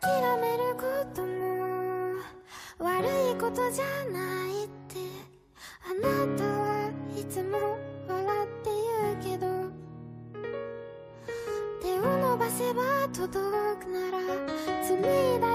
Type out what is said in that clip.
諦めることも悪いことじゃないってあなたはいつも笑って言うけど。手を伸ばせば届くなら紡いだ